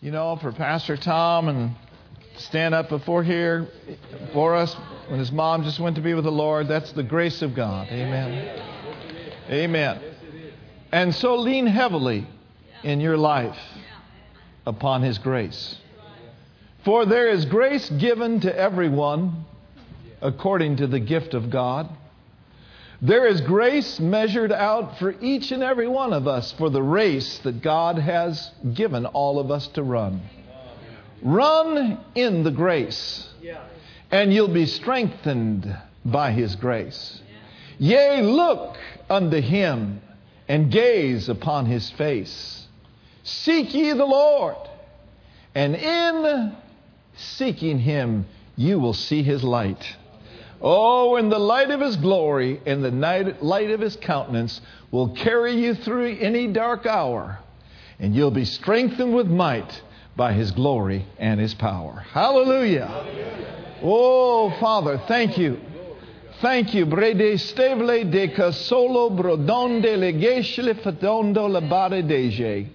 you know, for Pastor Tom and stand up before here for us when his mom just went to be with the Lord. That's the grace of God. Amen. Amen. And so lean heavily in your life upon his grace. For there is grace given to everyone according to the gift of God. There is grace measured out for each and every one of us for the race that God has given all of us to run. Run in the grace, and you'll be strengthened by His grace. Yea, look unto Him and gaze upon His face. Seek ye the Lord, and in seeking Him, you will see His light. Oh, and the light of His glory and the light of His countenance will carry you through any dark hour, and you'll be strengthened with might by His glory and His power. Hallelujah. Hallelujah. Oh, Father, thank you. Thank you. Brede stevle de casolo brodonde legeshle fatondo labare deje.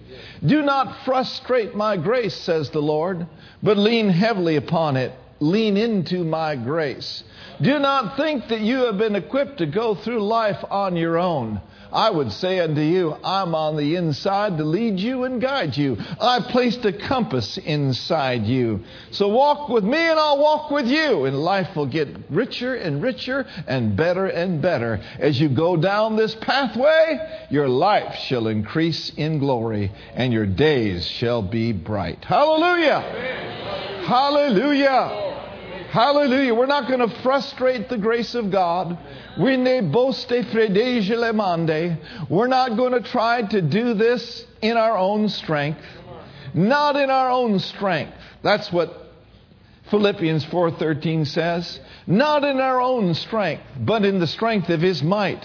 Do not frustrate my grace, says the Lord, but lean heavily upon it. Lean into my grace. Do not think that you have been equipped to go through life on your own. I would say unto you, I'm on the inside to lead you and guide you. I placed a compass inside you. So walk with me and I'll walk with you. And life will get richer and richer and better and better. As you go down this pathway, your life shall increase in glory and your days shall be bright. Hallelujah! Hallelujah! Hallelujah. We're not going to frustrate the grace of God. We're not going to try to do this in our own strength. Not in our own strength. That's what Philippians 4:13 says. Not in our own strength, but in the strength of his might.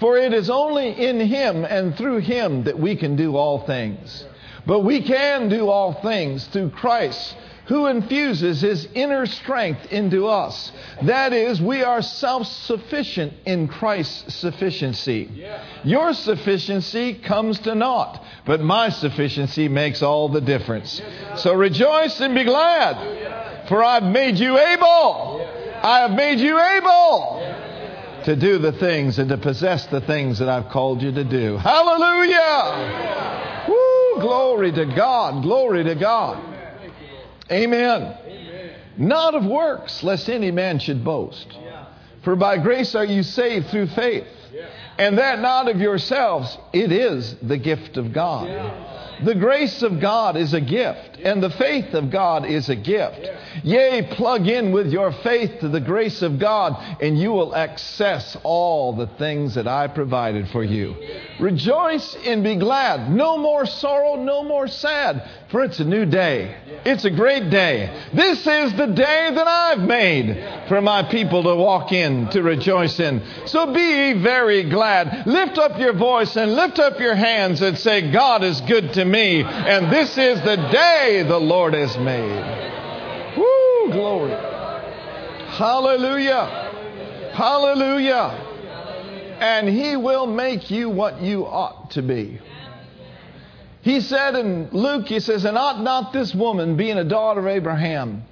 For it is only in him and through him that we can do all things. But we can do all things through Christ who infuses his inner strength into us. That is, we are self sufficient in Christ's sufficiency. Your sufficiency comes to naught, but my sufficiency makes all the difference. So rejoice and be glad, for I've made you able. I have made you able to do the things and to possess the things that I've called you to do. Hallelujah! Woo, glory to God, glory to God. Amen. Amen. Not of works, lest any man should boast. Yeah. For by grace are you saved through faith. Yeah. And that not of yourselves, it is the gift of God. Yeah. The grace of God is a gift, and the faith of God is a gift. Yea, plug in with your faith to the grace of God, and you will access all the things that I provided for you. Rejoice and be glad. No more sorrow, no more sad, for it's a new day. It's a great day. This is the day that I've made for my people to walk in, to rejoice in. So be very glad. Lift up your voice and lift up your hands and say, God is good to me, and this is the day the Lord has made. Woo, glory. Hallelujah. Hallelujah. And He will make you what you ought to be. He said in Luke, He says, And ought not this woman, being a daughter of Abraham,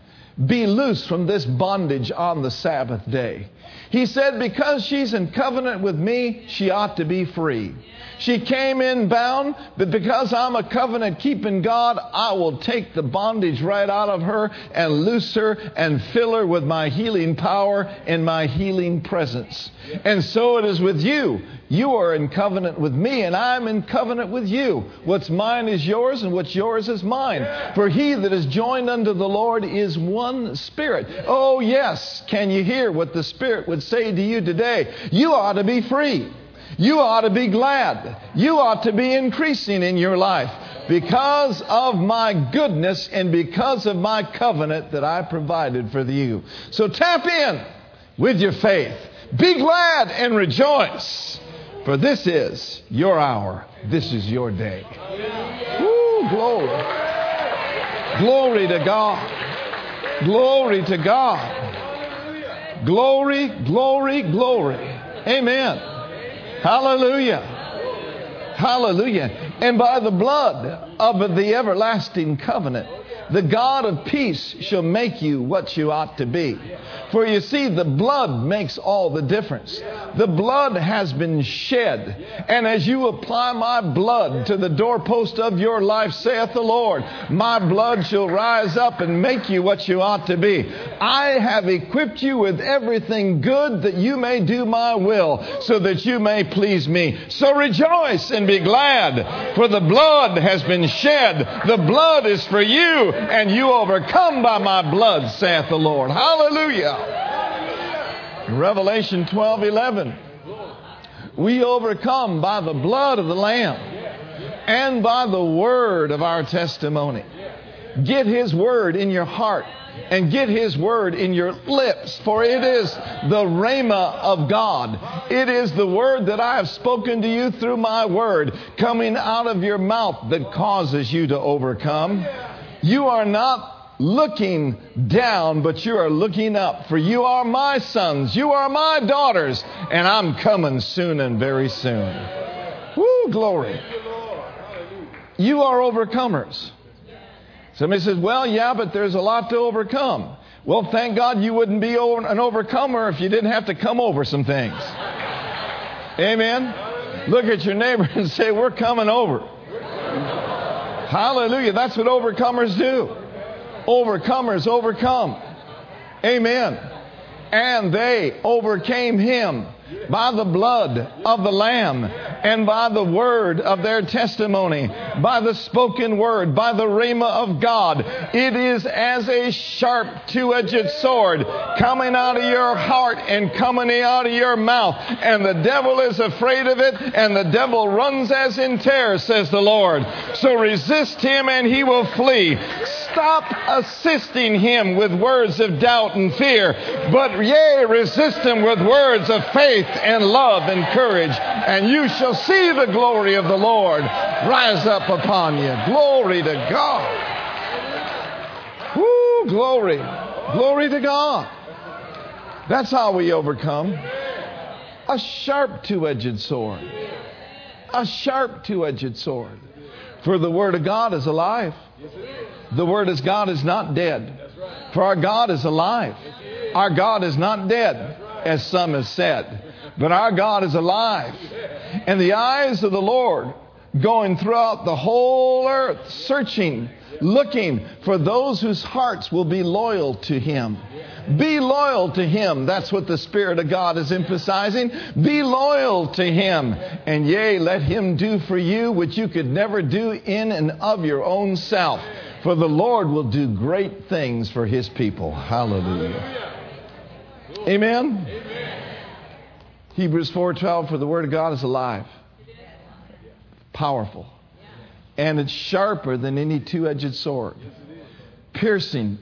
be loose from this bondage on the Sabbath day? He said, Because she's in covenant with me, she ought to be free. She came in bound, but because I'm a covenant keeping God, I will take the bondage right out of her and loose her and fill her with my healing power and my healing presence. And so it is with you. You are in covenant with me, and I'm in covenant with you. What's mine is yours, and what's yours is mine. For he that is joined unto the Lord is one spirit. Oh, yes. Can you hear what the Spirit would say to you today? You ought to be free. You ought to be glad. You ought to be increasing in your life because of my goodness and because of my covenant that I provided for you. So tap in with your faith. Be glad and rejoice, for this is your hour. This is your day. Woo, glory. Glory to God. Glory to God. Glory, glory, glory. Amen. Hallelujah. Hallelujah. and by the blood of the everlasting covenant. The God of peace shall make you what you ought to be. For you see, the blood makes all the difference. The blood has been shed. And as you apply my blood to the doorpost of your life, saith the Lord, my blood shall rise up and make you what you ought to be. I have equipped you with everything good that you may do my will, so that you may please me. So rejoice and be glad, for the blood has been shed. The blood is for you and you overcome by my blood, saith the Lord. Hallelujah. Revelation 12 11. We overcome by the blood of the Lamb and by the word of our testimony. Get His word in your heart and get His word in your lips, for it is the Rhema of God. It is the word that I have spoken to you through my word coming out of your mouth that causes you to overcome. You are not looking down, but you are looking up. For you are my sons, you are my daughters, and I'm coming soon and very soon. Woo, glory. You are overcomers. Somebody says, Well, yeah, but there's a lot to overcome. Well, thank God you wouldn't be an overcomer if you didn't have to come over some things. Amen. Look at your neighbor and say, We're coming over. Hallelujah. That's what overcomers do. Overcomers overcome. Amen. And they overcame him by the blood of the Lamb and by the word of their testimony, by the spoken word, by the rhema of God. It is as a sharp two edged sword coming out of your heart and coming out of your mouth. And the devil is afraid of it, and the devil runs as in terror, says the Lord. So resist him, and he will flee. Stop assisting him with words of doubt and fear, but yea, resist him with words of faith and love and courage, and you shall see the glory of the Lord rise up upon you. Glory to God. Woo, glory. Glory to God. That's how we overcome. A sharp two edged sword. A sharp two edged sword. For the Word of God is alive. The Word of God is not dead. For our God is alive. Our God is not dead, as some have said. But our God is alive. And the eyes of the Lord going throughout the whole earth, searching, looking for those whose hearts will be loyal to Him. Be loyal to Him. That's what the Spirit of God is emphasizing. Be loyal to Him. And yea, let Him do for you what you could never do in and of your own self. For the Lord will do great things for His people. Hallelujah. Amen. Hebrews 4:12 for the word of God is alive. Powerful. And it's sharper than any two-edged sword. Piercing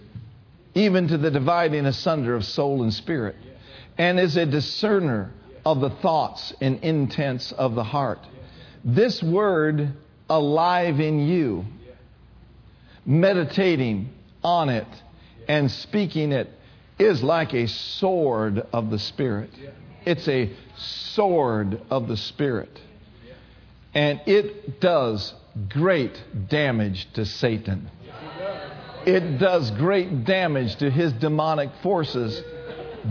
even to the dividing asunder of soul and spirit. And is a discerner of the thoughts and intents of the heart. This word alive in you, meditating on it and speaking it is like a sword of the Spirit. It's a sword of the Spirit. And it does great damage to Satan. It does great damage to his demonic forces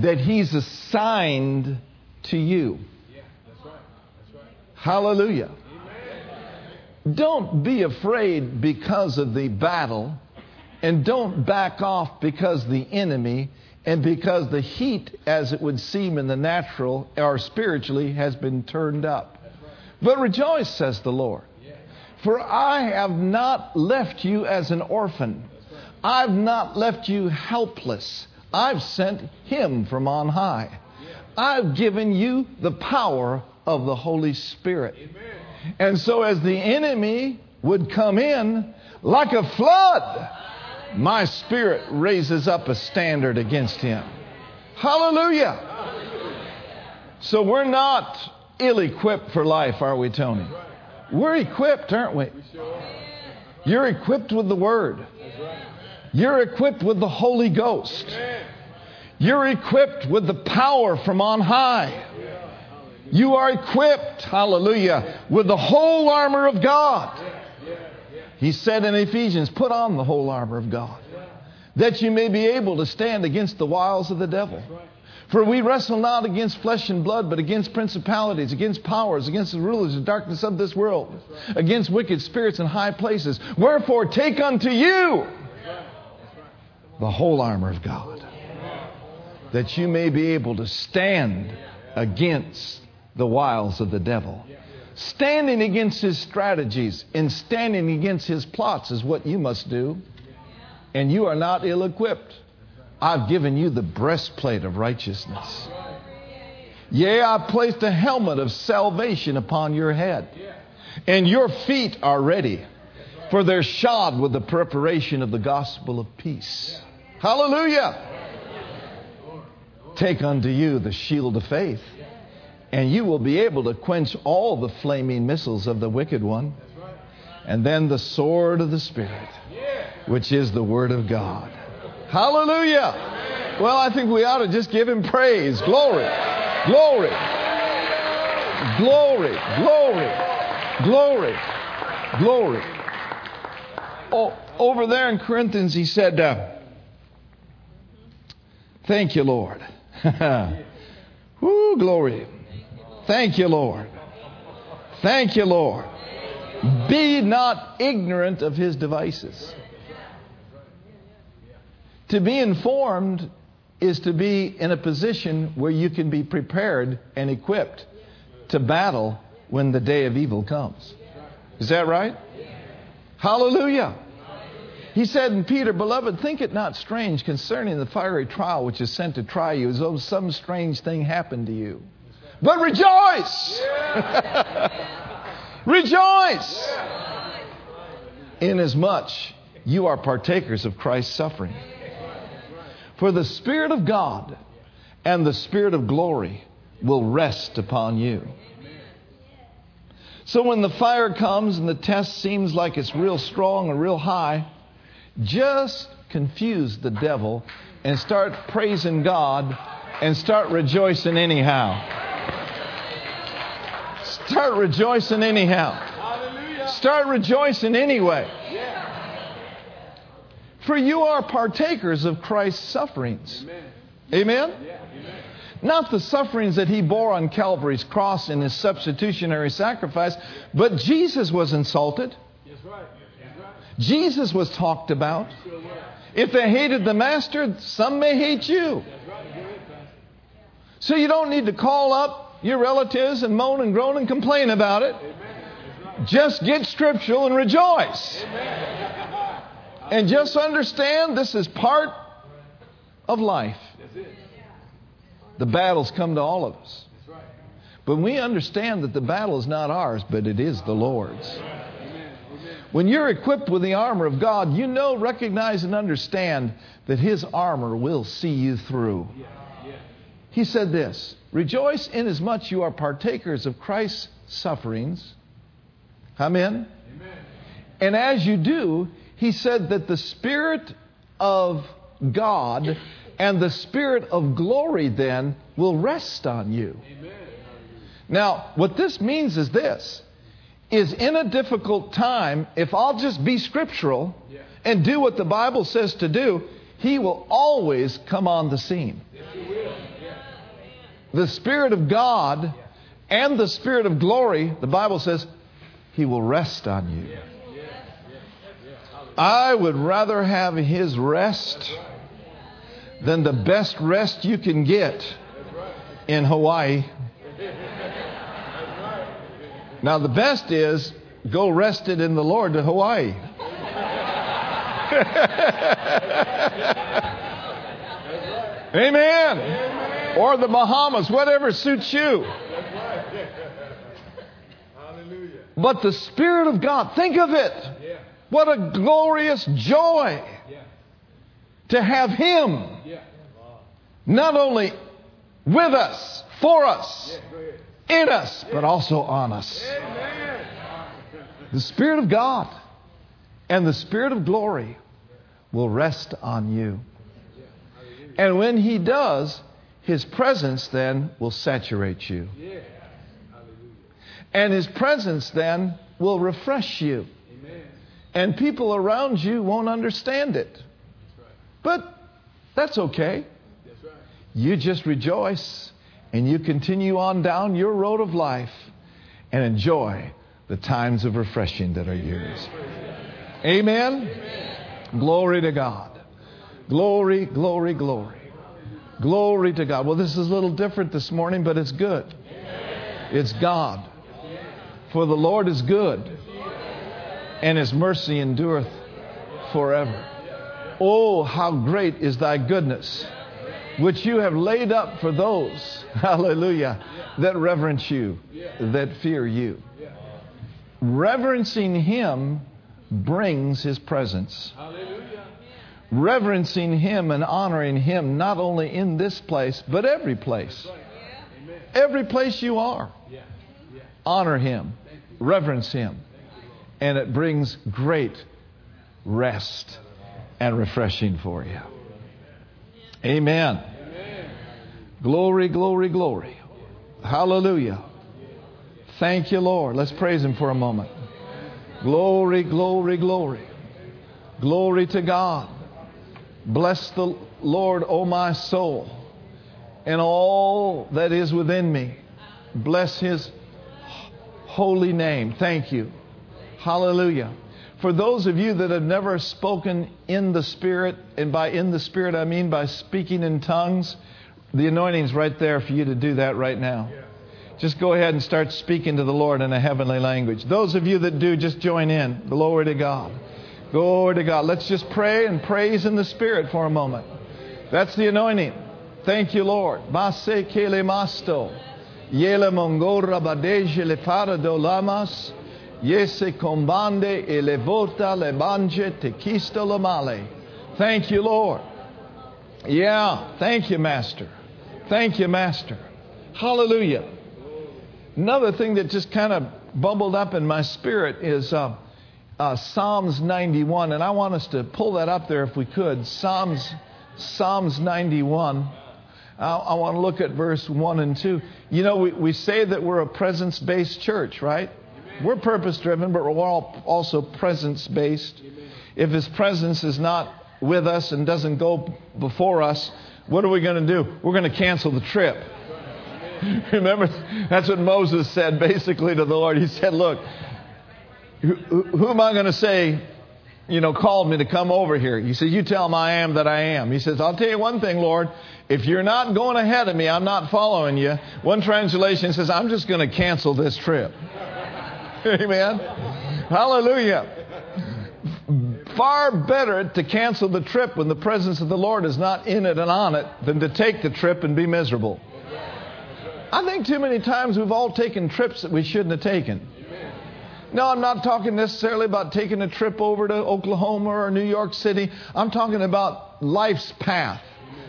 that he's assigned to you. Hallelujah. Don't be afraid because of the battle, and don't back off because the enemy and because the heat, as it would seem in the natural or spiritually, has been turned up. But rejoice, says the Lord, for I have not left you as an orphan. I've not left you helpless. I've sent him from on high. I've given you the power of the Holy Spirit. And so, as the enemy would come in like a flood, my spirit raises up a standard against him. Hallelujah. So we're not ill equipped for life, are we, Tony? We're equipped, aren't we? You're equipped with the Word. You're equipped with the Holy Ghost. You're equipped with the power from on high. You are equipped, hallelujah, with the whole armor of God. He said in Ephesians, put on the whole armor of God, that you may be able to stand against the wiles of the devil. For we wrestle not against flesh and blood, but against principalities, against powers, against the rulers of darkness of this world, against wicked spirits in high places. Wherefore, take unto you the whole armor of God, that you may be able to stand against the wiles of the devil. Standing against his strategies and standing against his plots is what you must do. And you are not ill equipped. I've given you the breastplate of righteousness. Yea, I've placed a helmet of salvation upon your head. And your feet are ready, for they're shod with the preparation of the gospel of peace. Hallelujah. Take unto you the shield of faith, and you will be able to quench all the flaming missiles of the wicked one. And then the sword of the Spirit, which is the Word of God. Hallelujah. Well, I think we ought to just give him praise. Glory. Glory. Glory. Glory. Glory. Glory. Oh, over there in Corinthians, he said, uh, Thank you, Lord. Woo, glory. Thank you, Lord. Thank you, Lord. Be not ignorant of his devices. To be informed is to be in a position where you can be prepared and equipped to battle when the day of evil comes. Is that right? Hallelujah. He said in Peter, Beloved, think it not strange concerning the fiery trial which is sent to try you, as though some strange thing happened to you. But rejoice! rejoice! Inasmuch you are partakers of Christ's suffering. For the Spirit of God and the Spirit of glory will rest upon you. So when the fire comes and the test seems like it's real strong and real high, just confuse the devil and start praising God and start rejoicing anyhow. Start rejoicing anyhow. Hallelujah. Start rejoicing anyway. For you are partakers of Christ's sufferings. Amen? Not the sufferings that he bore on Calvary's cross in his substitutionary sacrifice, but Jesus was insulted. Jesus was talked about. If they hated the master, some may hate you. So you don't need to call up your relatives and moan and groan and complain about it. Just get scriptural and rejoice. And just understand this is part of life. The battles come to all of us. But we understand that the battle is not ours, but it is the Lord's. When you're equipped with the armor of God, you know, recognize, and understand that His armor will see you through. He said this Rejoice inasmuch you are partakers of Christ's sufferings. Amen? Amen. And as you do, he said that the Spirit of God and the Spirit of glory then will rest on you. Amen. Now, what this means is this is in a difficult time, if I'll just be scriptural and do what the Bible says to do, he will always come on the scene. Yes. The Spirit of God and the Spirit of glory, the Bible says, he will rest on you. I would rather have his rest than the best rest you can get in Hawaii. Now, the best is go rest it in the Lord to Hawaii. Amen. Or the Bahamas, whatever suits you. But the Spirit of God, think of it. What a glorious joy to have Him not only with us, for us, in us, but also on us. The Spirit of God and the Spirit of glory will rest on you. And when He does, His presence then will saturate you. And his presence then will refresh you. And people around you won't understand it. But that's okay. You just rejoice and you continue on down your road of life and enjoy the times of refreshing that are yours. Amen. Glory to God. Glory, glory, glory. Glory to God. Well, this is a little different this morning, but it's good. It's God. For the Lord is good, and his mercy endureth forever. Oh, how great is thy goodness, which you have laid up for those, hallelujah, that reverence you, that fear you. Reverencing him brings his presence. Reverencing him and honoring him not only in this place, but every place. Every place you are. Honor him, reverence him, and it brings great rest and refreshing for you. Amen. Glory, glory, glory. Hallelujah. Thank you, Lord. Let's praise him for a moment. Glory, glory, glory. Glory to God. Bless the Lord, O my soul, and all that is within me. Bless his holy name. Thank you. Hallelujah. For those of you that have never spoken in the Spirit, and by in the Spirit I mean by speaking in tongues, the anointing's right there for you to do that right now. Just go ahead and start speaking to the Lord in a heavenly language. Those of you that do, just join in. Glory to God. Glory to God. Let's just pray and praise in the Spirit for a moment. That's the anointing. Thank you, Lord. Mase kele masto. Yele mongora badeje le lamas. Yese combande e le vota le bange te kisto le male. Thank you, Lord. Yeah. Thank you, Master. Thank you, Master. Hallelujah. Another thing that just kind of bubbled up in my spirit is uh, uh, Psalms 91, and I want us to pull that up there if we could. Psalms, Psalms 91. I, I want to look at verse 1 and 2. You know, we, we say that we're a presence based church, right? We're purpose driven, but we're all also presence based. If His presence is not with us and doesn't go before us, what are we going to do? We're going to cancel the trip. Remember, that's what Moses said basically to the Lord. He said, Look, who, who am I going to say, you know, called me to come over here? He said, You tell him I am that I am. He says, I'll tell you one thing, Lord. If you're not going ahead of me, I'm not following you. One translation says, I'm just going to cancel this trip. Amen. Hallelujah. Far better to cancel the trip when the presence of the Lord is not in it and on it than to take the trip and be miserable. I think too many times we've all taken trips that we shouldn't have taken. No, I'm not talking necessarily about taking a trip over to Oklahoma or New York City. I'm talking about life's path,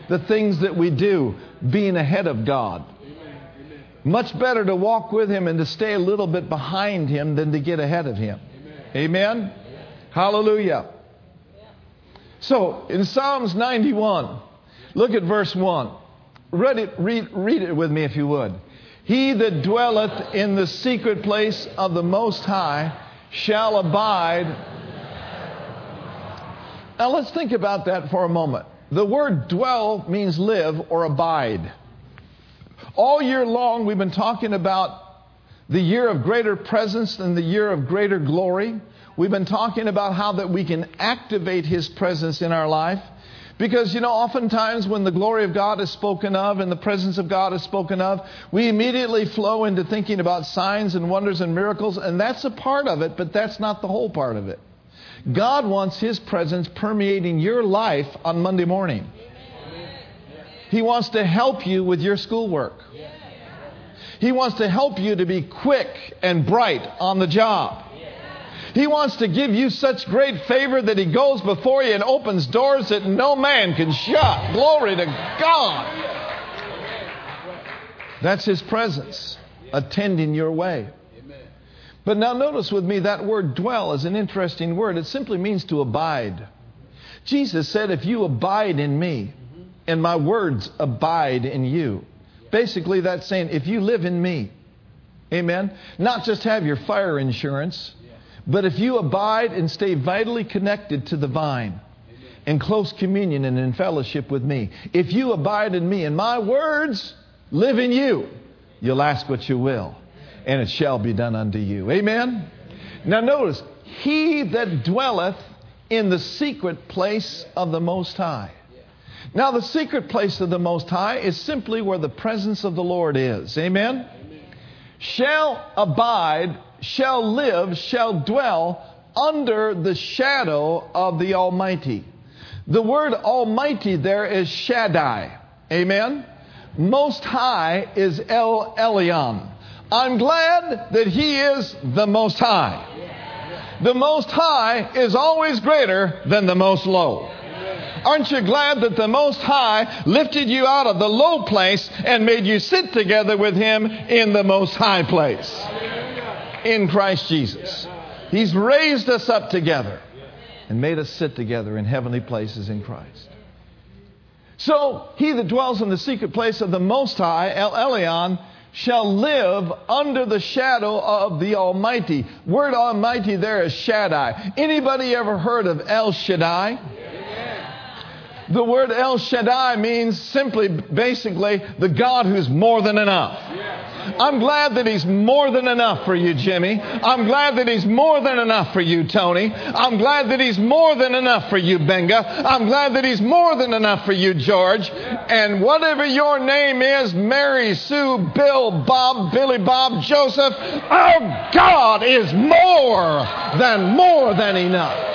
the things that we do, being ahead of God. Much better to walk with Him and to stay a little bit behind Him than to get ahead of Him. Amen? Hallelujah. So, in Psalms 91, look at verse 1. Read it, read, read it with me if you would. He that dwelleth in the secret place of the Most High shall abide. Now let's think about that for a moment. The word dwell means live or abide. All year long, we've been talking about the year of greater presence and the year of greater glory. We've been talking about how that we can activate His presence in our life. Because, you know, oftentimes when the glory of God is spoken of and the presence of God is spoken of, we immediately flow into thinking about signs and wonders and miracles, and that's a part of it, but that's not the whole part of it. God wants His presence permeating your life on Monday morning. He wants to help you with your schoolwork. He wants to help you to be quick and bright on the job. He wants to give you such great favor that He goes before you and opens doors that no man can shut. Glory to God. That's His presence attending your way. But now notice with me that word dwell is an interesting word. It simply means to abide. Jesus said, If you abide in me, and my words abide in you. Basically, that's saying, if you live in me, Amen. Not just have your fire insurance, but if you abide and stay vitally connected to the vine, in close communion and in fellowship with me. If you abide in me and my words live in you, you'll ask what you will, and it shall be done unto you. Amen? Now, notice, he that dwelleth in the secret place of the Most High. Now, the secret place of the Most High is simply where the presence of the Lord is. Amen? Shall abide, shall live, shall dwell under the shadow of the Almighty. The word Almighty there is Shaddai. Amen? Most High is El Elyon. I'm glad that He is the Most High. The Most High is always greater than the Most Low. Aren't you glad that the Most High lifted you out of the low place and made you sit together with Him in the Most High place? In Christ Jesus. He's raised us up together and made us sit together in heavenly places in Christ. So he that dwells in the secret place of the Most High, El Elyon, shall live under the shadow of the Almighty. Word Almighty there is Shaddai. Anybody ever heard of El Shaddai? The word El Shaddai means simply, basically, the God who's more than enough. I'm glad that He's more than enough for you, Jimmy. I'm glad that He's more than enough for you, Tony. I'm glad that He's more than enough for you, Benga. I'm glad that He's more than enough for you, George. And whatever your name is, Mary, Sue, Bill, Bob, Billy Bob, Joseph, our God is more than more than enough.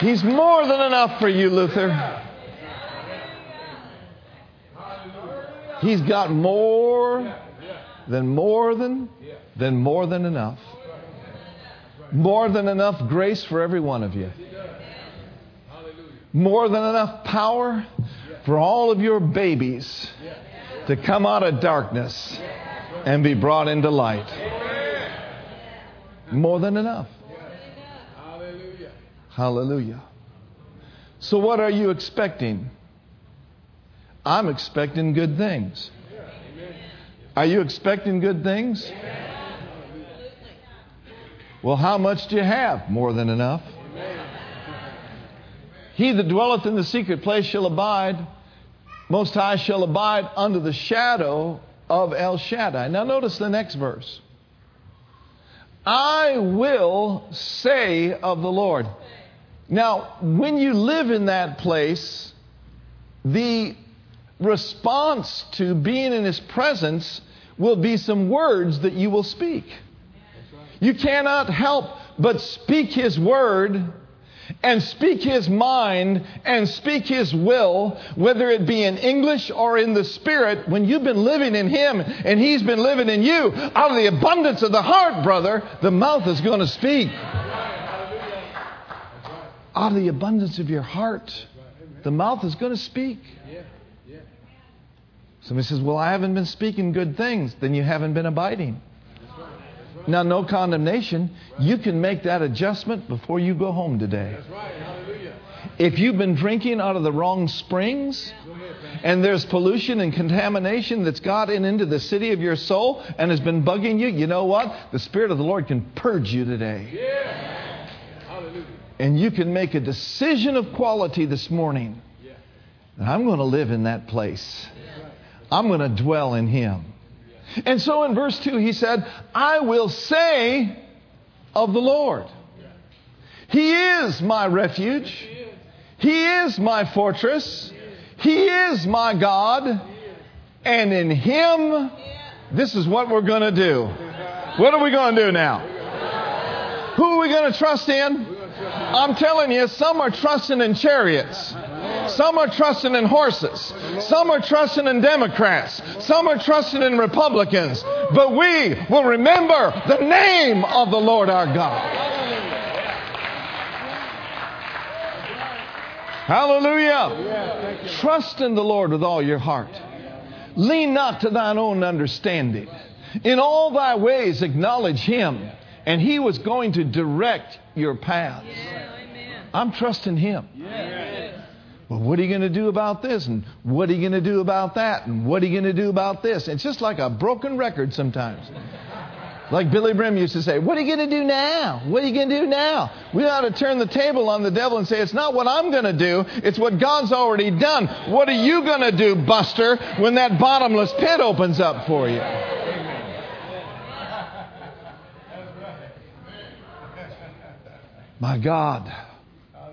He's more than enough for you, Luther. He's got more than more than than more than enough. More than enough grace for every one of you. More than enough power for all of your babies to come out of darkness and be brought into light. More than enough. Hallelujah. So, what are you expecting? I'm expecting good things. Are you expecting good things? Well, how much do you have? More than enough. He that dwelleth in the secret place shall abide, Most High shall abide under the shadow of El Shaddai. Now, notice the next verse. I will say of the Lord. Now, when you live in that place, the response to being in His presence will be some words that you will speak. You cannot help but speak His word and speak His mind and speak His will, whether it be in English or in the Spirit, when you've been living in Him and He's been living in you, out of the abundance of the heart, brother, the mouth is going to speak. Out of the abundance of your heart, the mouth is going to speak. Somebody says, Well, I haven't been speaking good things. Then you haven't been abiding. Now, no condemnation. You can make that adjustment before you go home today. If you've been drinking out of the wrong springs, and there's pollution and contamination that's gotten into the city of your soul and has been bugging you, you know what? The Spirit of the Lord can purge you today. And you can make a decision of quality this morning. I'm going to live in that place. I'm going to dwell in him. And so in verse 2, he said, I will say of the Lord, He is my refuge, He is my fortress, He is my God, and in Him, this is what we're going to do. What are we going to do now? Who are we going to trust in? I'm telling you, some are trusting in chariots. Some are trusting in horses. Some are trusting in Democrats. Some are trusting in Republicans. But we will remember the name of the Lord our God. Hallelujah. Trust in the Lord with all your heart. Lean not to thine own understanding. In all thy ways acknowledge him, and he was going to direct your paths. I'm trusting him. Well, what are you going to do about this? And what are you going to do about that? And what are you going to do about this? It's just like a broken record sometimes. Like Billye Brim used to say, What are you going to do now? What are you going to do now? We ought to turn the table on the devil and say, It's not what I'm going to do, it's what God's already done. What are you going to do, Buster, when that bottomless pit opens up for you? My God,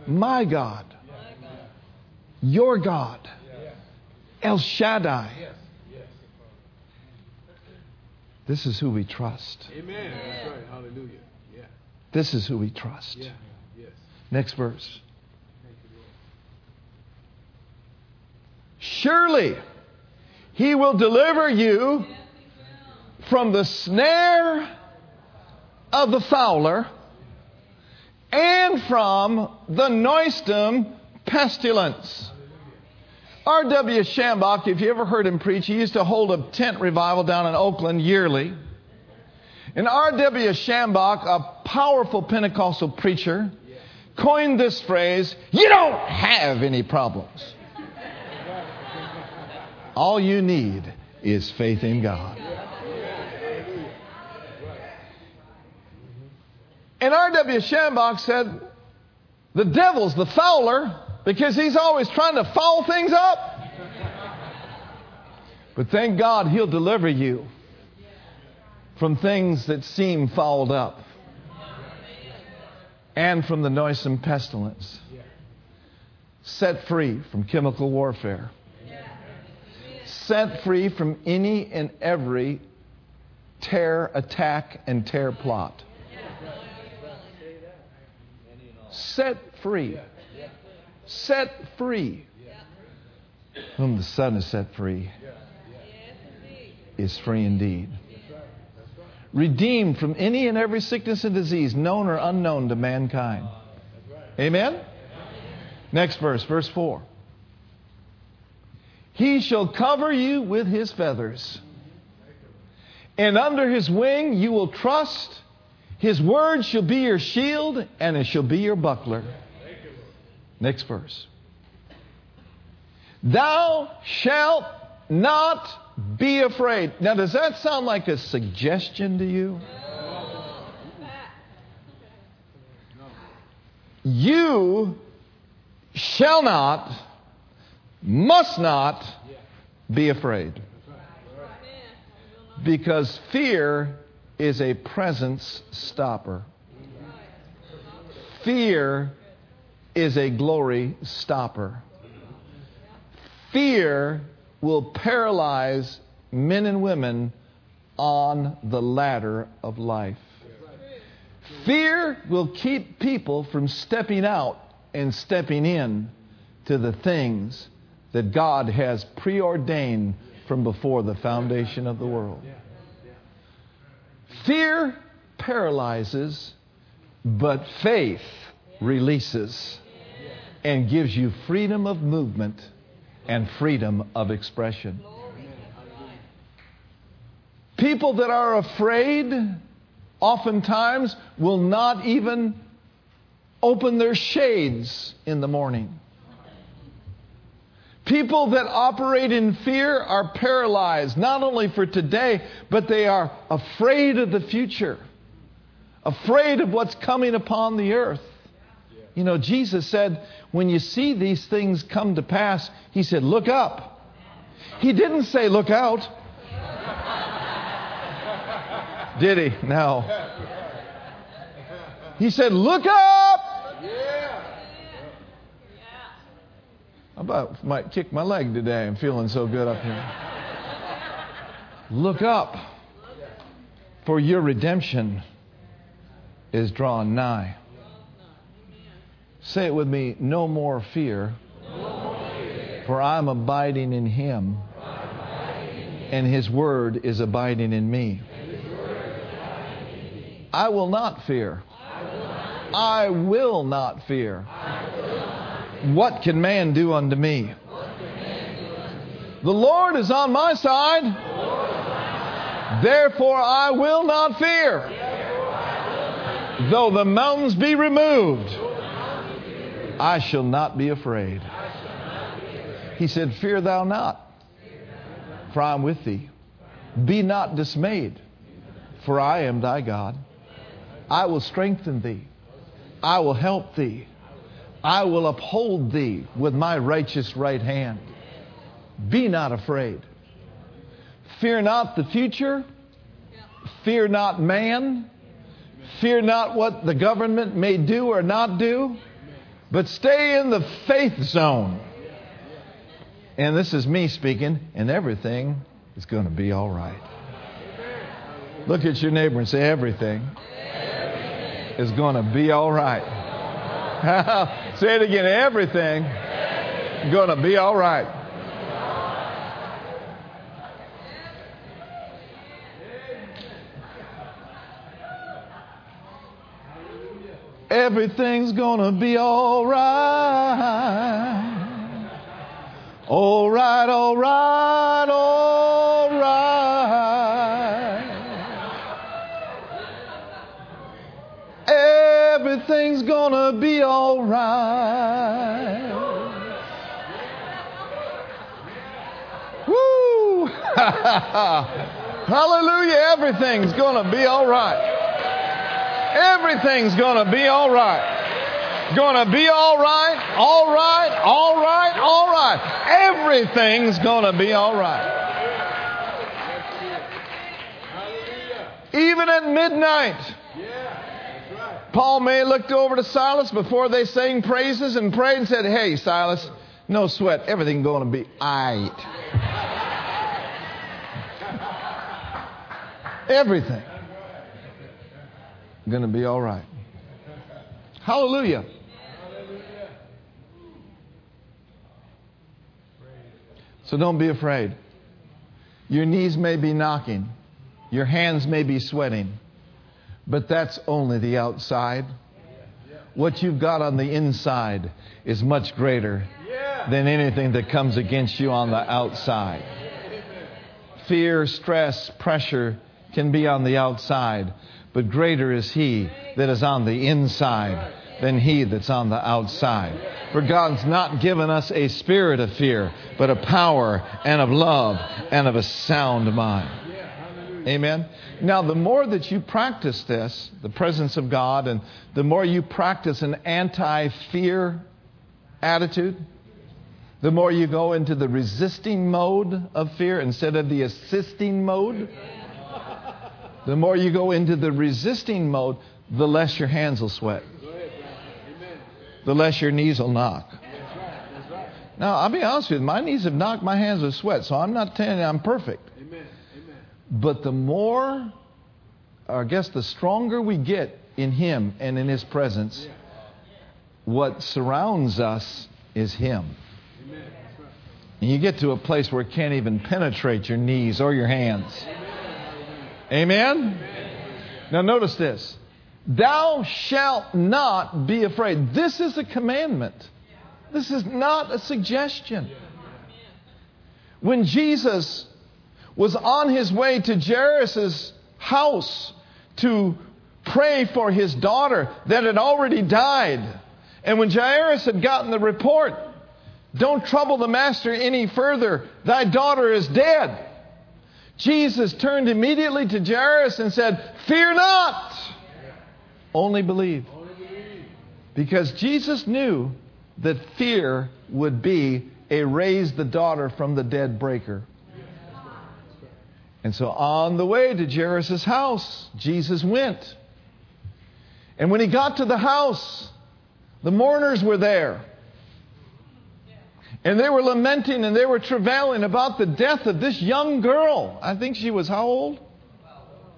my God, your God, El Shaddai. This is who we trust. Amen. That's right. Hallelujah. Yeah. This is who we trust. Yeah. Yes. Next verse. Surely he will deliver you from the snare of the fowler and from the noisome pestilence. R.W. Schambach, if you ever heard him preach, he used to hold a tent revival down in Oakland yearly. And R.W. Schambach, a powerful Pentecostal preacher, coined this phrase You don't have any problems. All you need is faith in God. And R.W. Schambach said, The devil's the fowler because he's always trying to foul things up. But thank God he'll deliver you from things that seem fouled up and from the noisome pestilence. Set free from chemical warfare. Set free from any and every terror attack and terror plot. Set free set free. Whom the Son has set free is free indeed. Redeemed from any and every sickness and disease, known or unknown to mankind. Amen? Next verse, verse 4. He shall cover you with his feathers, and under his wing you will trust. His word shall be your shield, and it shall be your buckler. Next verse. Thou shalt not be afraid. Now, does that sound like a suggestion to you? You shall not, must not be afraid. Because fear is a presence stopper. Fear is a glory stopper. Fear will paralyze men and women on the ladder of life. Fear will keep people from stepping out and stepping in to the things that God has preordained from before the foundation of the world. Fear paralyzes, but faith releases and gives you freedom of movement and freedom of expression. People that are afraid oftentimes will not even open their shades in the morning. People that operate in fear are paralyzed, not only for today, but they are afraid of the future, afraid of what's coming upon the earth. You know, Jesus said, when you see these things come to pass, He said, look up. He didn't say, look out. Did He? No. He said, look up. I about might kick my leg today. I'm feeling so good up here. Look up, for your redemption is drawn nigh. Say it with me no more fear, for I'm abiding in him, and his word is abiding in me. I will not fear. I will not fear. What can man do unto me? The Lord is on my side. Therefore I will not fear. Though the mountains be removed I shall not be afraid. He said, Fear thou not, for I am with thee. Be not dismayed, for I am thy God. I will strengthen thee. I will help thee. I will uphold thee with my righteous right hand. Be not afraid. Fear not the future. Fear not man. Fear not what the government may do or not do. But stay in the faith zone. And this is me speaking, and everything is going to be all right. Look at your neighbor and say, Everything is going to be all right. say it again. Everything is going to be all right. Everything's gonna be alright. Alright, alright, alright. Everything's gonna be alright. Woo! Hallelujah, everything's gonna be alright. Everything's going to be all right. Going to be all right, all right, all right, all right. Everything's going to be all right. Even at midnight. Paul May looked over to Silas before they sang praises and prayed and said, Hey, Silas, no sweat. Everything's going to be all right. Everything going to be all right. Hallelujah. So don't be afraid. Your knees may be knocking, your hands may be sweating, but that's only the outside. What you've got on the inside is much greater than anything that comes against you on the outside. Fear, stress, pressure can be on the outside, but greater is he that is on the inside than he that's on the outside. For God's not given us a spirit of fear, but a power and of love and of a sound mind. Amen. Now, the more that you practice this, the presence of God, and the more you practice an anti fear attitude, the more you go into the resisting mode of fear instead of the assisting mode. The more you go into the resisting mode, the less your hands will sweat. The less your knees will knock. Now, I'll be honest with you, my knees have knocked, my hands have sweat, so I'm not telling you I'm perfect. But the more, or I guess the stronger we get in Him and in His presence, what surrounds us is Him. And you get to a place where it can't even penetrate your knees or your hands. Amen? Now, notice this. Thou shalt not be afraid. This is a commandment. This is not a suggestion. When Jesus was on his way to Jairus' house to pray for his daughter that had already died, and when Jairus had gotten the report, don't trouble the master any further, thy daughter is dead. Jesus turned immediately to Jairus and said, Fear not, only believe. Because Jesus knew that fear would be a raise the daughter from the dead breaker. And so on the way to Jairus' house, Jesus went. And when he got to the house, the mourners were there. And they were lamenting and they were travailing about the death of this young girl. I think she was how old?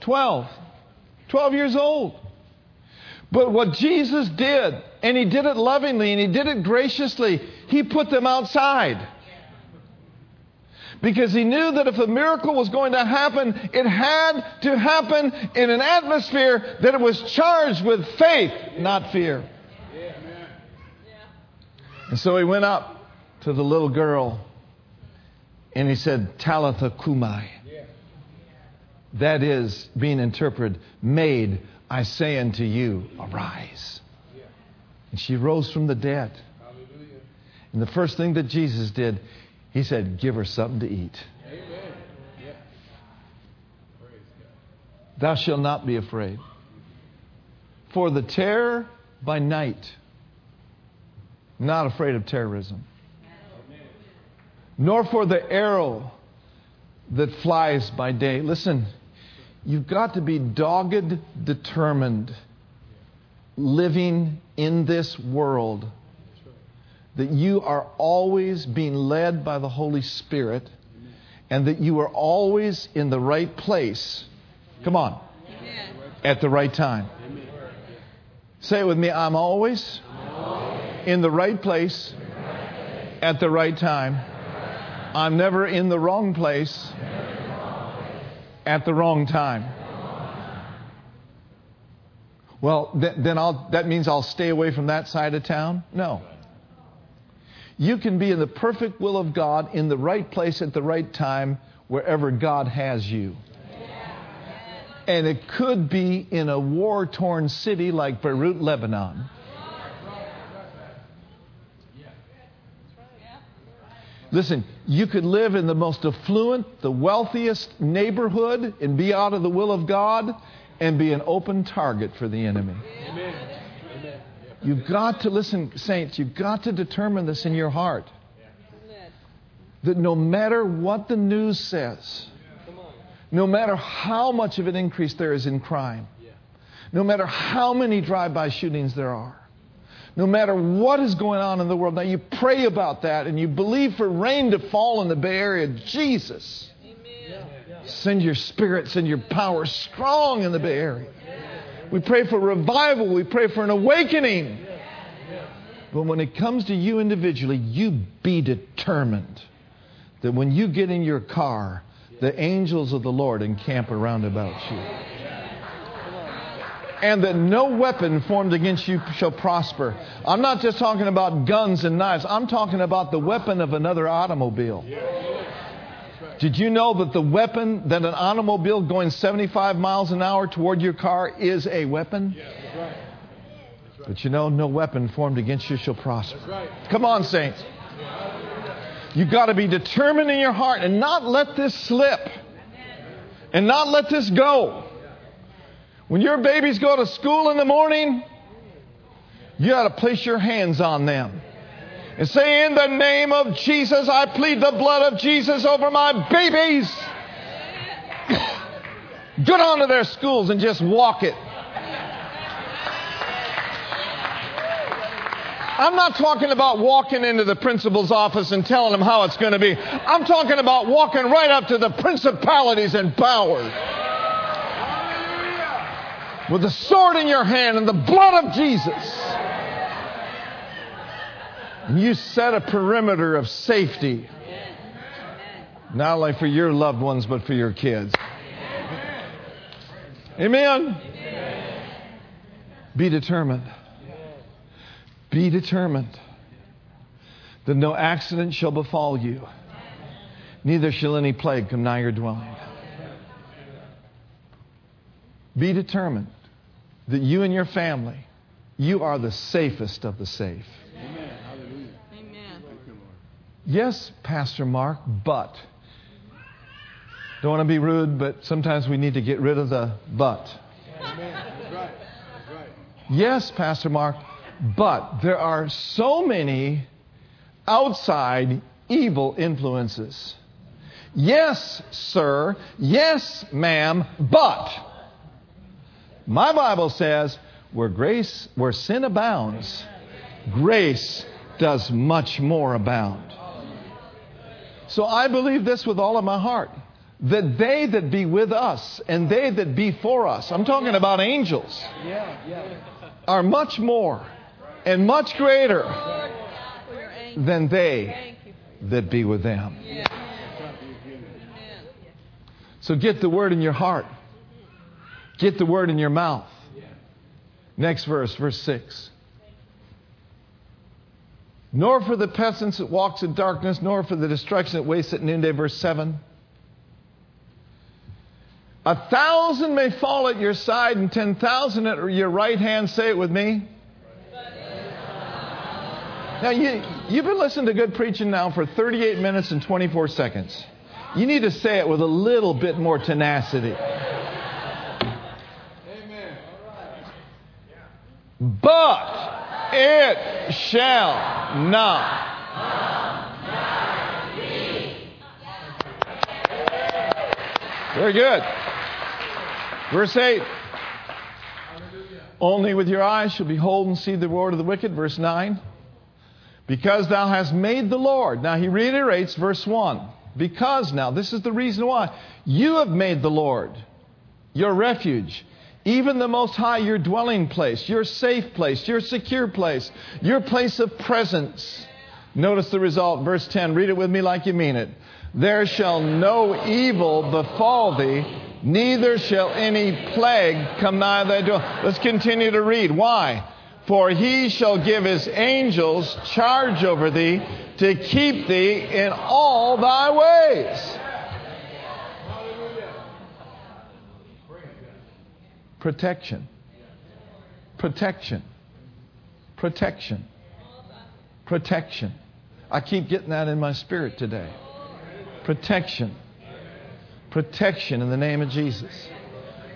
12. 12 years old. But what Jesus did, and he did it lovingly and he did it graciously, he put them outside. Because he knew that if a miracle was going to happen, it had to happen in an atmosphere that it was charged with faith, not fear. And so he went up to the little girl and he said, Talitha Cumi. That is being interpreted, Maid, I say unto you, arise. And she rose from the dead. And the first thing that Jesus did, He said, Give her something to eat. Thou shalt not be afraid. For the terror by night, not afraid of terrorism, nor for the arrow that flies by day. Listen, you've got to be dogged, determined, living in this world, that you are always being led by the Holy Spirit, and that you are always in the right place. Come on. At the right time. Say it with me. I'm always in the right place at the right time. I'm never in the wrong place at the wrong time. Well, th- then I'll, that means I'll stay away from that side of town? No. You can be in the perfect will of God in the right place at the right time wherever God has you. And it could be in a war torn city like Beirut, Lebanon. Listen, you could live in the most affluent, the wealthiest neighborhood and be out of the will of God and be an open target for the enemy. Amen. You've got to, listen, saints, you've got to determine this in your heart. That no matter what the news says, no matter how much of an increase there is in crime, no matter how many drive by shootings there are, no matter what is going on in the world. Now, you pray about that and you believe for rain to fall in the Bay Area. Jesus, send your spirit, send your power strong in the Bay Area. We pray for revival, we pray for an awakening. But when it comes to you individually, you be determined that when you get in your car, the angels of the Lord encamp around about you and that no weapon formed against you shall prosper. I'm not just talking about guns and knives, I'm talking about the weapon of another automobile. Did you know that the weapon that an automobile going 75 miles an hour toward your car is a weapon? But you know, no weapon formed against you shall prosper. Come on, saints. You've got to be determined in your heart and not let this slip and not let this go. When your babies go to school in the morning, you got to place your hands on them and say, In the name of Jesus, I plead the blood of Jesus over my babies. Get on to their schools and just walk it. I'm not talking about walking into the principal's office and telling him how it's going to be. I'm talking about walking right up to the principalities and powers with the sword in your hand and the blood of Jesus. And you set a perimeter of safety, not only for your loved ones, but for your kids. Amen. Be determined. Be determined that no accident shall befall you, neither shall any plague come nigh your dwelling. Be determined that you and your family, you are the safest of the safe. Amen. Hallelujah. Amen. Thank you, Lord. Yes, Pastor Mark, but. Don't want to be rude, but sometimes we need to get rid of the but. That's right. That's right. Yes, Pastor Mark, but there are so many outside evil influences. Yes, sir. Yes, ma'am, but. My Bible says, where grace, where sin abounds, grace does much more abound. So I believe this with all of my heart that they that be with us and they that be for us, I'm talking about angels, are much more and much greater than they that be with them. So get the word in your heart, get the word in your mouth. Next verse, verse 6. Nor for the pestilence that walks in darkness, nor for the destruction that wastes at noonday, verse 7. A thousand may fall at your side and ten thousand at your right hand. Say it with me. Now, you, you've been listening to good preaching now for 38 minutes and 24 seconds. You need to say it with a little bit more tenacity. But it shall not. Very good. Verse 8. Only with your eyes shall behold and see the reward of the wicked. Verse 9. Because thou hast made the Lord. Now he reiterates verse 1. Because now, this is the reason why. You have made the Lord your refuge, even the Most High, your dwelling place, your safe place, your secure place, your place of presence. Notice the result, verse 10. Read it with me like you mean it. There shall no evil befall thee, neither shall any plague come nigh thy door. Let's continue to read. Why? For he shall give his angels charge over thee to keep thee in all thy ways. Protection. Protection. Protection. Protection. I keep getting that in my spirit today. Protection. Protection in the name of Jesus.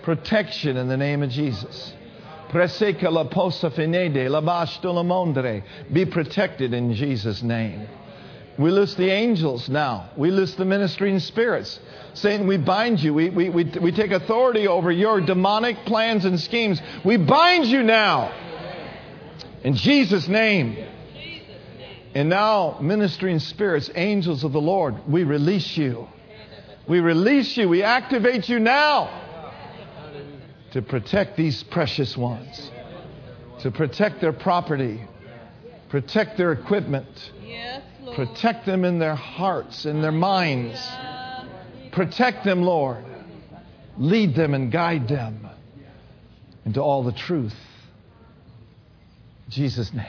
Protection in the name of Jesus. Be protected in Jesus' name. We list the angels now. We list the ministering spirits. Satan, we bind you. We, we, we, we take authority over your demonic plans and schemes. We bind you now. In Jesus' name. And now, ministering spirits, angels of the Lord, we release you. We release you. We activate you now to protect these precious ones, to protect their property, protect their equipment, Yes. Protect them in their hearts, in their minds. Protect them, Lord. Lead them and guide them into all the truth. In Jesus' name.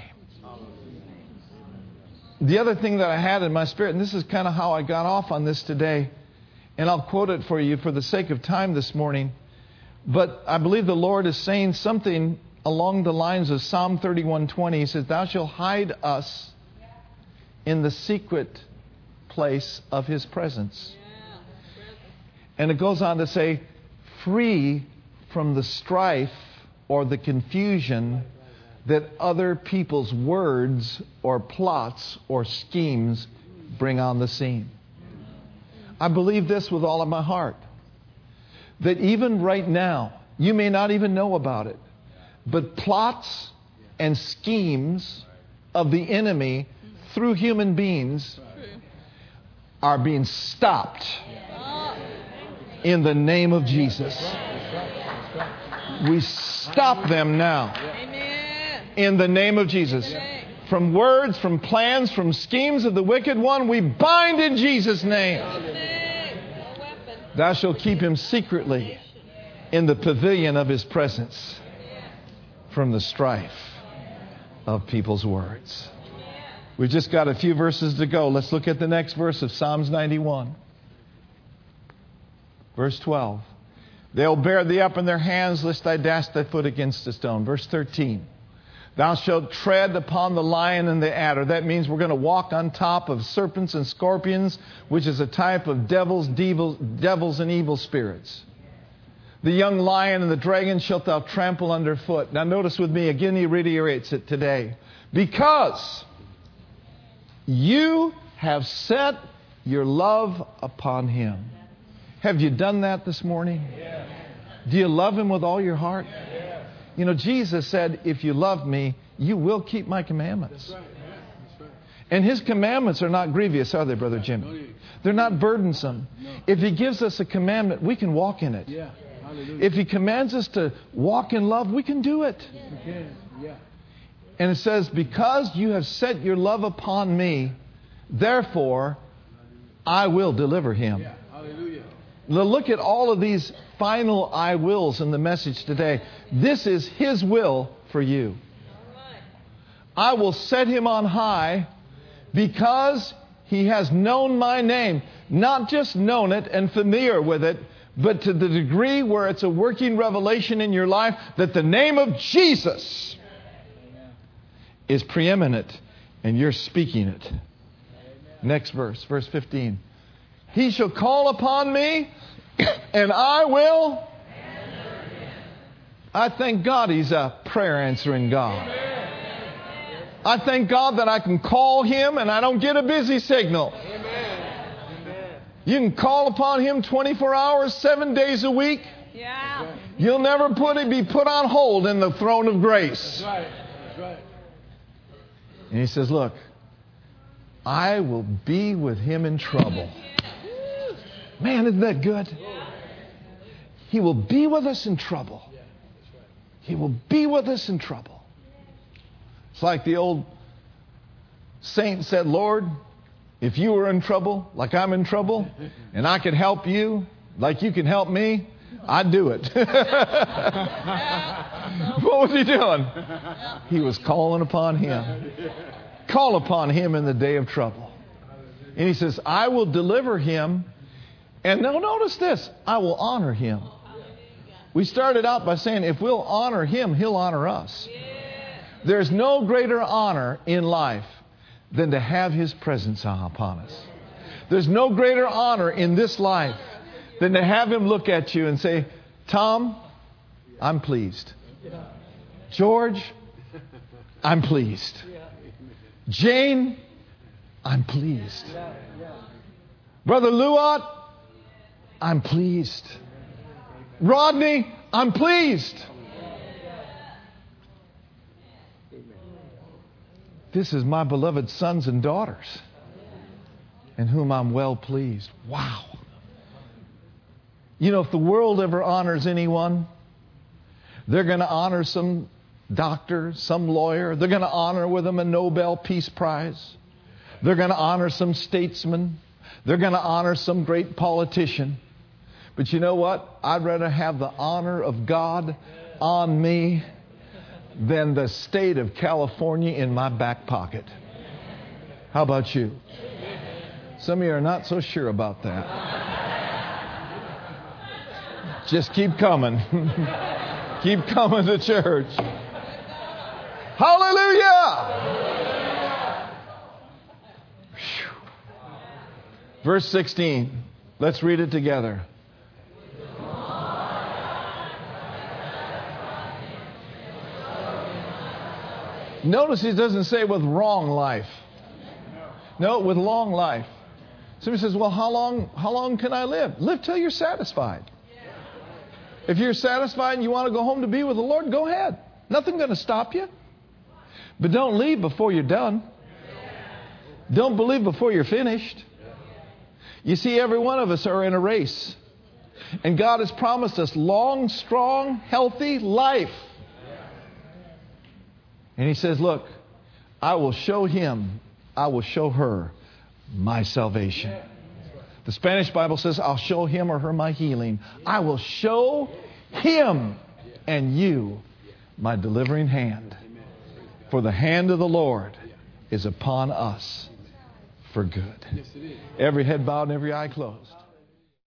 The other thing that I had in my spirit, and this is kind of how I got off on this today, and I'll quote it for you for the sake of time this morning. But I believe the Lord is saying something along the lines of Psalm 31:20. He says, "Thou shalt hide us in the secret place of His presence." And it goes on to say, "Free from the strife or the confusion that other people's words or plots or schemes bring on the scene." I believe this with all of my heart that even right now, you may not even know about it, but plots and schemes of the enemy through human beings are being stopped in the name of Jesus. We stop them now in the name of Jesus. From words, from plans, from schemes of the wicked one, we bind in Jesus' name. Thou shalt keep him secretly in the pavilion of his presence from the strife of people's words. We've just got a few verses to go. Let's look at the next verse of Psalms 91. Verse 12. They'll bear thee up in their hands, lest I dash thy foot against a stone. Verse 13. Thou shalt tread upon the lion and the adder. That means we're going to walk on top of serpents and scorpions, which is a type of devils, devil, devils and evil spirits. The young lion and the dragon shalt thou trample underfoot. Now, notice with me, again, he reiterates it today. Because you have set your love upon him. Have you done that this morning? Do you love him with all your heart? You know, Jesus said, If you love me, you will keep my commandments. And his commandments are not grievous, are they, Brother Jimmy? They're not burdensome. If he gives us a commandment, we can walk in it. Yeah. If he commands us to walk in love, we can do it. Yeah. And it says, Because you have set your love upon me, therefore I will deliver him. Yeah. Hallelujah. Now look at all of these final I wills in the message today. This is his will for you. I will set him on high because he has known my name. Not just known it and familiar with it, but to the degree where it's a working revelation in your life that the name of Jesus is preeminent and you're speaking it. Next verse, verse 15. He shall call upon me, and I will. I thank God He's a prayer answering God. I thank God that I can call Him and I don't get a busy signal. You can call upon Him 24 hours, seven days a week. Yeah. You'll never put it, be put on hold in the throne of grace. That's right. That's right. And He says, Look, I will be with him in trouble. Man, isn't that good? He will be with us in trouble. He will be with us in trouble. It's like the old saint said, Lord, if you were in trouble, like I'm in trouble, and I could help you, like you can help me, I'd do it. what was he doing? He was calling upon him. Call upon him in the day of trouble. And he says, I will deliver him. And now notice this I will honor him. We started out by saying, if we'll honor him, he'll honor us. There's no greater honor in life than to have his presence upon us. There's no greater honor in this life than to have him look at you and say, Tom, I'm pleased. George, I'm pleased. Jane, I'm pleased. Brother Luot, I'm pleased. Rodney, I'm pleased. This is my beloved sons and daughters in whom I'm well pleased. Wow. You know, if the world ever honors anyone, they're going to honor some doctor, some lawyer. They're going to honor with them a Nobel Peace Prize. They're going to honor some statesman. They're going to honor some great politician. But you know what? I'd rather have the honor of God on me than the state of California in my back pocket. How about you? Some of you are not so sure about that. Just keep coming. keep coming to church. Hallelujah! Verse 16. Let's read it together. Notice he doesn't say with wrong life. No, with long life. Somebody says, Well, how long, how long can I live? Live till you're satisfied. If you're satisfied and you want to go home to be with the Lord, go ahead. Nothing's going to stop you. But don't leave before you're done. Don't believe before you're finished. You see, every one of us are in a race. And God has promised us long, strong, healthy life. And He says, Look, I will show him, I will show her my salvation. The Spanish Bible says, I'll show him or her my healing. I will show him and you my delivering hand. For the hand of the Lord is upon us for good. Every head bowed and every eye closed.